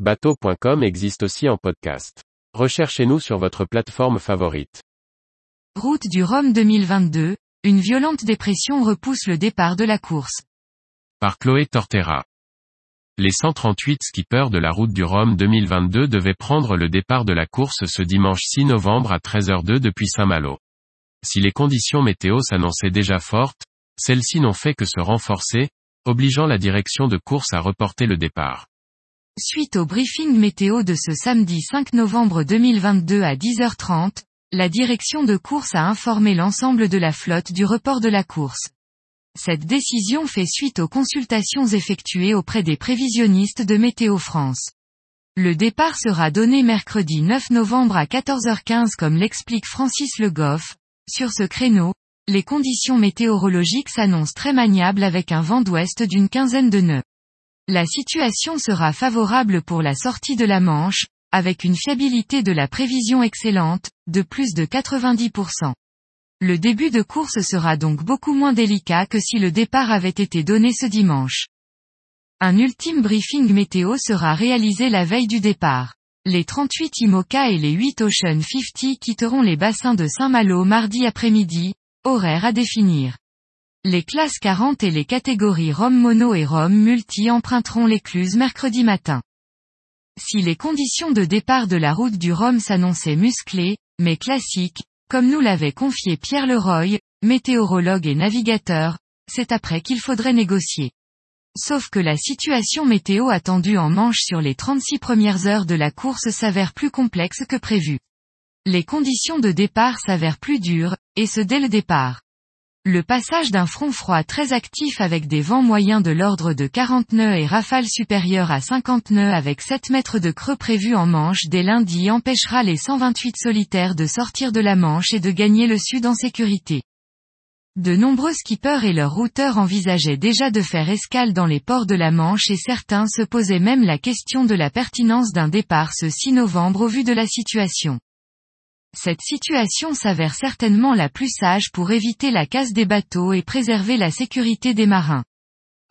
Bateau.com existe aussi en podcast. Recherchez-nous sur votre plateforme favorite. Route du Rhum 2022, une violente dépression repousse le départ de la course. Par Chloé Tortera. Les 138 skippers de la route du Rhum 2022 devaient prendre le départ de la course ce dimanche 6 novembre à 13h02 depuis Saint-Malo. Si les conditions météo s'annonçaient déjà fortes, celles-ci n'ont fait que se renforcer, obligeant la direction de course à reporter le départ. Suite au briefing météo de ce samedi 5 novembre 2022 à 10h30, la direction de course a informé l'ensemble de la flotte du report de la course. Cette décision fait suite aux consultations effectuées auprès des prévisionnistes de Météo France. Le départ sera donné mercredi 9 novembre à 14h15 comme l'explique Francis Le Goff. Sur ce créneau, les conditions météorologiques s'annoncent très maniables avec un vent d'ouest d'une quinzaine de nœuds. La situation sera favorable pour la sortie de la Manche, avec une fiabilité de la prévision excellente, de plus de 90%. Le début de course sera donc beaucoup moins délicat que si le départ avait été donné ce dimanche. Un ultime briefing météo sera réalisé la veille du départ. Les 38 IMOCA et les 8 Ocean 50 quitteront les bassins de Saint-Malo mardi après-midi, horaire à définir. Les classes 40 et les catégories Rome Mono et Rome Multi emprunteront l'écluse mercredi matin. Si les conditions de départ de la route du Rhum s'annonçaient musclées, mais classiques, comme nous l'avait confié Pierre Leroy, météorologue et navigateur, c'est après qu'il faudrait négocier. Sauf que la situation météo attendue en Manche sur les 36 premières heures de la course s'avère plus complexe que prévu. Les conditions de départ s'avèrent plus dures, et ce dès le départ. Le passage d'un front froid très actif avec des vents moyens de l'ordre de 40 nœuds et rafales supérieures à 50 nœuds avec 7 mètres de creux prévus en Manche dès lundi empêchera les 128 solitaires de sortir de la Manche et de gagner le sud en sécurité. De nombreux skippers et leurs routeurs envisageaient déjà de faire escale dans les ports de la Manche et certains se posaient même la question de la pertinence d'un départ ce 6 novembre au vu de la situation. Cette situation s'avère certainement la plus sage pour éviter la casse des bateaux et préserver la sécurité des marins.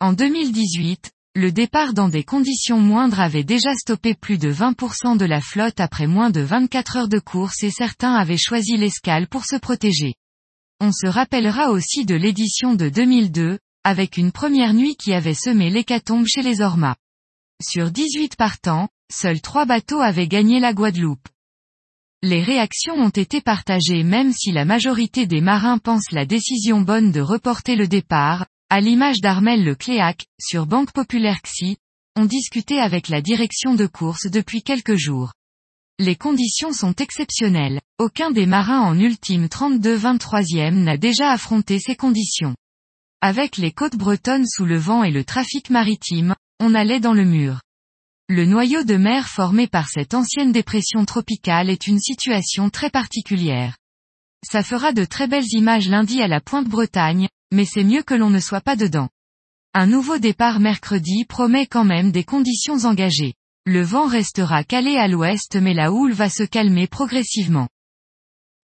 En 2018, le départ dans des conditions moindres avait déjà stoppé plus de 20% de la flotte après moins de 24 heures de course et certains avaient choisi l'escale pour se protéger. On se rappellera aussi de l'édition de 2002, avec une première nuit qui avait semé l'hécatombe chez les Ormas. Sur 18 partants, seuls 3 bateaux avaient gagné la Guadeloupe. Les réactions ont été partagées même si la majorité des marins pensent la décision bonne de reporter le départ, à l'image d'Armel Le Cléac, sur Banque Populaire XI, ont discuté avec la direction de course depuis quelques jours. Les conditions sont exceptionnelles, aucun des marins en ultime 32-23e n'a déjà affronté ces conditions. Avec les côtes bretonnes sous le vent et le trafic maritime, on allait dans le mur. Le noyau de mer formé par cette ancienne dépression tropicale est une situation très particulière. Ça fera de très belles images lundi à la Pointe Bretagne, mais c'est mieux que l'on ne soit pas dedans. Un nouveau départ mercredi promet quand même des conditions engagées. Le vent restera calé à l'ouest mais la houle va se calmer progressivement.